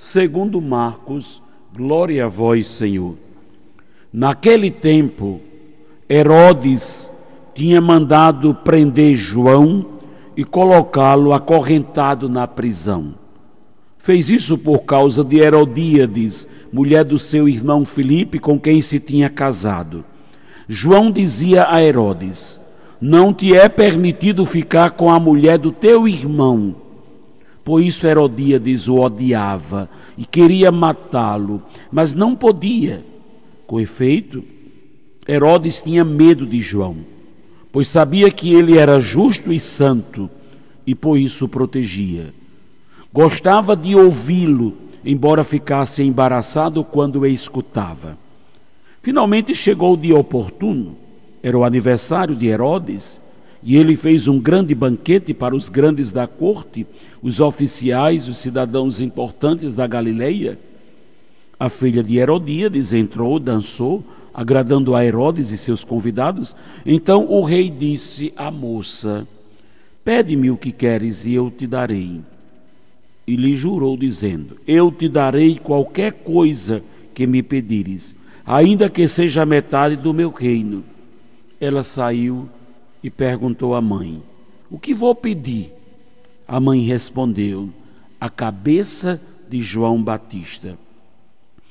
segundo Marcos, glória a vós, Senhor. Naquele tempo, Herodes tinha mandado prender João e colocá-lo acorrentado na prisão. Fez isso por causa de Herodíades, mulher do seu irmão Filipe, com quem se tinha casado. João dizia a Herodes: Não te é permitido ficar com a mulher do teu irmão. Por isso Herodíades o odiava e queria matá-lo, mas não podia. Com efeito, Herodes tinha medo de João, pois sabia que ele era justo e santo e por isso o protegia. Gostava de ouvi-lo, embora ficasse embaraçado quando o escutava. Finalmente chegou o dia oportuno, era o aniversário de Herodes, e ele fez um grande banquete para os grandes da corte, os oficiais, os cidadãos importantes da Galileia. A filha de Herodíades entrou, dançou, agradando a Herodes e seus convidados. Então o rei disse à moça: Pede-me o que queres e eu te darei. E lhe jurou, dizendo: Eu te darei qualquer coisa que me pedires ainda que seja metade do meu reino. Ela saiu e perguntou à mãe: O que vou pedir? A mãe respondeu: A cabeça de João Batista.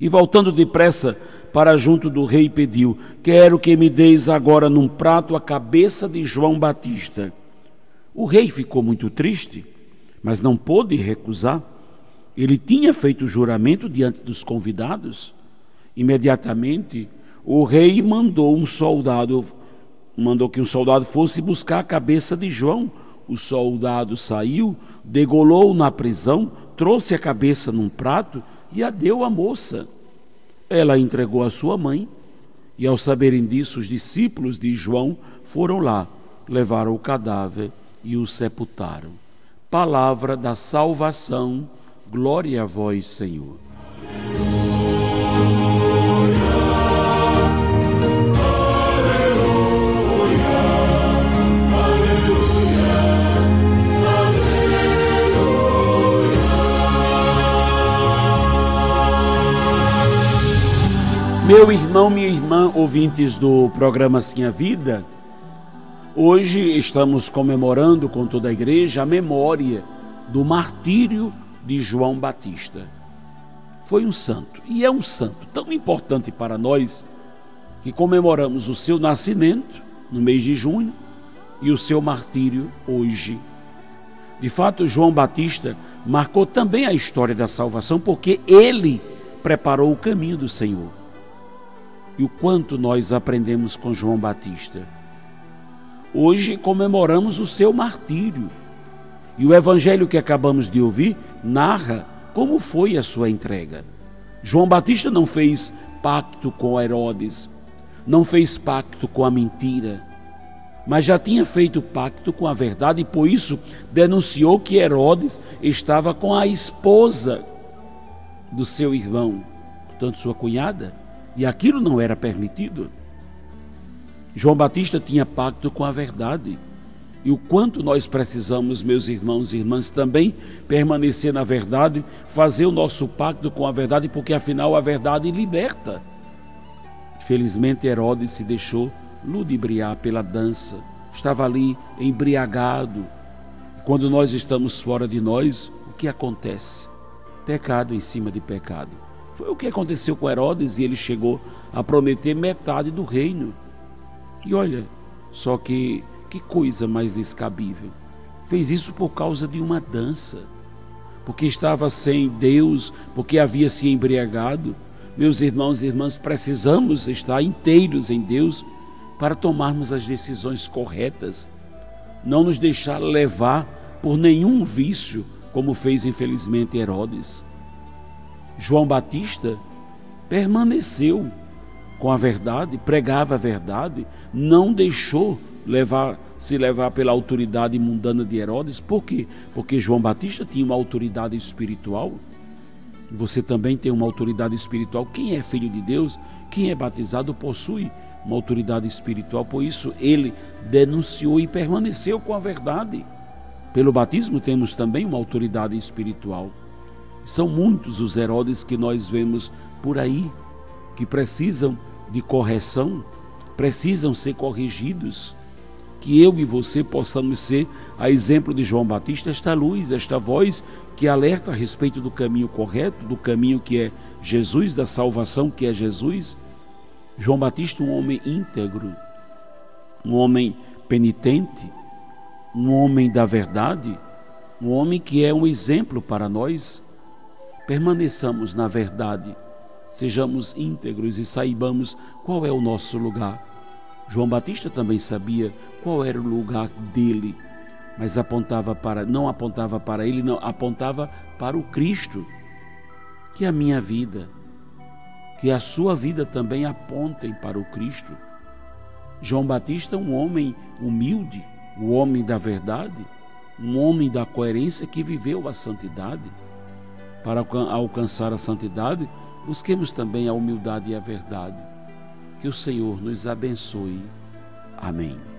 E voltando depressa para junto do rei, pediu: Quero que me deis agora num prato a cabeça de João Batista. O rei ficou muito triste, mas não pôde recusar. Ele tinha feito juramento diante dos convidados. Imediatamente, o rei mandou um soldado, mandou que um soldado fosse buscar a cabeça de João. O soldado saiu, degolou na prisão, trouxe a cabeça num prato e a deu à moça. Ela entregou à sua mãe, e ao saberem disso, os discípulos de João foram lá, levaram o cadáver e o sepultaram. Palavra da salvação, glória a vós, Senhor. Meu irmão, minha irmã, ouvintes do programa Sim a Vida, hoje estamos comemorando com toda a igreja a memória do martírio de João Batista. Foi um santo e é um santo tão importante para nós que comemoramos o seu nascimento no mês de junho e o seu martírio hoje. De fato, João Batista marcou também a história da salvação porque ele preparou o caminho do Senhor e o quanto nós aprendemos com João Batista. Hoje comemoramos o seu martírio. E o evangelho que acabamos de ouvir narra como foi a sua entrega. João Batista não fez pacto com Herodes, não fez pacto com a mentira, mas já tinha feito pacto com a verdade e por isso denunciou que Herodes estava com a esposa do seu irmão, portanto, sua cunhada. E aquilo não era permitido. João Batista tinha pacto com a verdade. E o quanto nós precisamos, meus irmãos e irmãs, também permanecer na verdade, fazer o nosso pacto com a verdade, porque afinal a verdade liberta. Felizmente Herodes se deixou ludibriar pela dança, estava ali embriagado. Quando nós estamos fora de nós, o que acontece? Pecado em cima de pecado. Foi o que aconteceu com Herodes e ele chegou a prometer metade do reino. E olha, só que que coisa mais descabível. Fez isso por causa de uma dança, porque estava sem Deus, porque havia se embriagado. Meus irmãos e irmãs, precisamos estar inteiros em Deus para tomarmos as decisões corretas, não nos deixar levar por nenhum vício, como fez infelizmente Herodes. João Batista permaneceu com a verdade, pregava a verdade, não deixou levar se levar pela autoridade mundana de Herodes. Por quê? Porque João Batista tinha uma autoridade espiritual. Você também tem uma autoridade espiritual. Quem é filho de Deus, quem é batizado, possui uma autoridade espiritual. Por isso, ele denunciou e permaneceu com a verdade. Pelo batismo, temos também uma autoridade espiritual. São muitos os Herodes que nós vemos por aí, que precisam de correção, precisam ser corrigidos que eu e você possamos ser, a exemplo de João Batista, esta luz, esta voz que alerta a respeito do caminho correto, do caminho que é Jesus, da salvação que é Jesus. João Batista, um homem íntegro, um homem penitente, um homem da verdade, um homem que é um exemplo para nós. Permaneçamos na verdade, sejamos íntegros e saibamos qual é o nosso lugar. João Batista também sabia qual era o lugar dele, mas apontava para não apontava para ele, não apontava para o Cristo. Que a minha vida, que a sua vida também apontem para o Cristo. João Batista, um homem humilde, um homem da verdade, um homem da coerência que viveu a santidade. Para alcançar a santidade, busquemos também a humildade e a verdade. Que o Senhor nos abençoe. Amém.